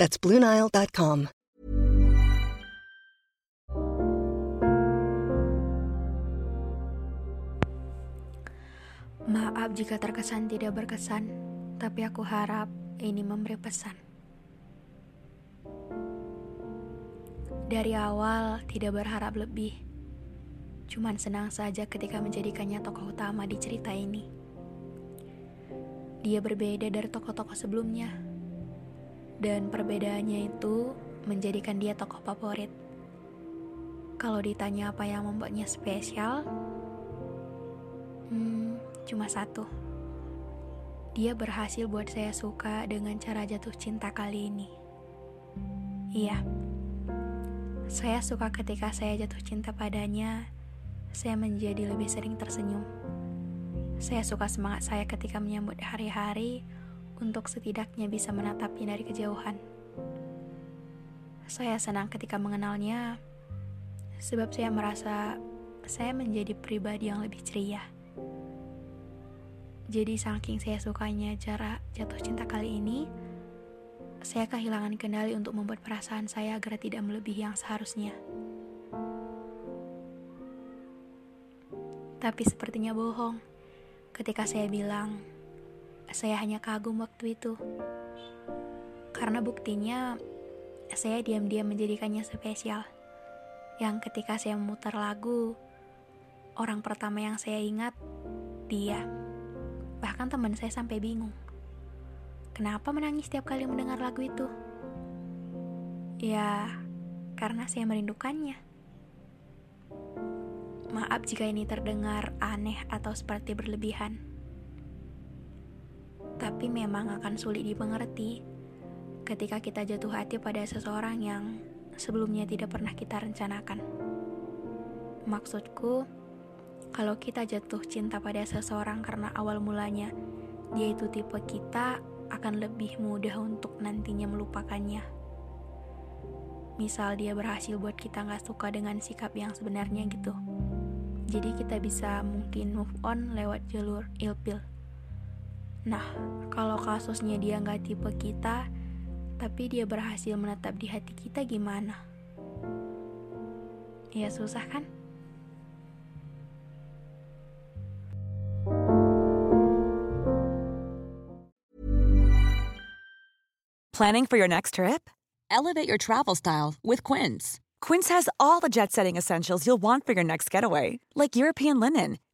That's BlueNile.com. Maaf jika terkesan tidak berkesan, tapi aku harap ini memberi pesan. Dari awal tidak berharap lebih, cuman senang saja ketika menjadikannya tokoh utama di cerita ini. Dia berbeda dari tokoh-tokoh sebelumnya, dan perbedaannya itu menjadikan dia tokoh favorit. Kalau ditanya apa yang membuatnya spesial, hmm, cuma satu. Dia berhasil buat saya suka dengan cara jatuh cinta kali ini. Iya, saya suka ketika saya jatuh cinta padanya, saya menjadi lebih sering tersenyum. Saya suka semangat saya ketika menyambut hari-hari untuk setidaknya bisa menatapnya dari kejauhan. Saya senang ketika mengenalnya, sebab saya merasa saya menjadi pribadi yang lebih ceria. Jadi saking saya sukanya cara jatuh cinta kali ini, saya kehilangan kendali untuk membuat perasaan saya agar tidak melebihi yang seharusnya. Tapi sepertinya bohong ketika saya bilang saya hanya kagum waktu itu. Karena buktinya saya diam-diam menjadikannya spesial. Yang ketika saya memutar lagu, orang pertama yang saya ingat dia. Bahkan teman saya sampai bingung. Kenapa menangis setiap kali mendengar lagu itu? Ya, karena saya merindukannya. Maaf jika ini terdengar aneh atau seperti berlebihan. Tapi memang akan sulit dimengerti ketika kita jatuh hati pada seseorang yang sebelumnya tidak pernah kita rencanakan. Maksudku, kalau kita jatuh cinta pada seseorang karena awal mulanya dia itu tipe kita, akan lebih mudah untuk nantinya melupakannya. Misal dia berhasil buat kita nggak suka dengan sikap yang sebenarnya gitu. Jadi kita bisa mungkin move on lewat jalur ilpil. Nah, kalau kasusnya dia nggak tipe kita, tapi dia berhasil menetap di hati kita gimana? Ya susah kan? Planning for your next trip? Elevate your travel style with Quince. Quince has all the jet setting essentials you'll want for your next getaway, like European linen,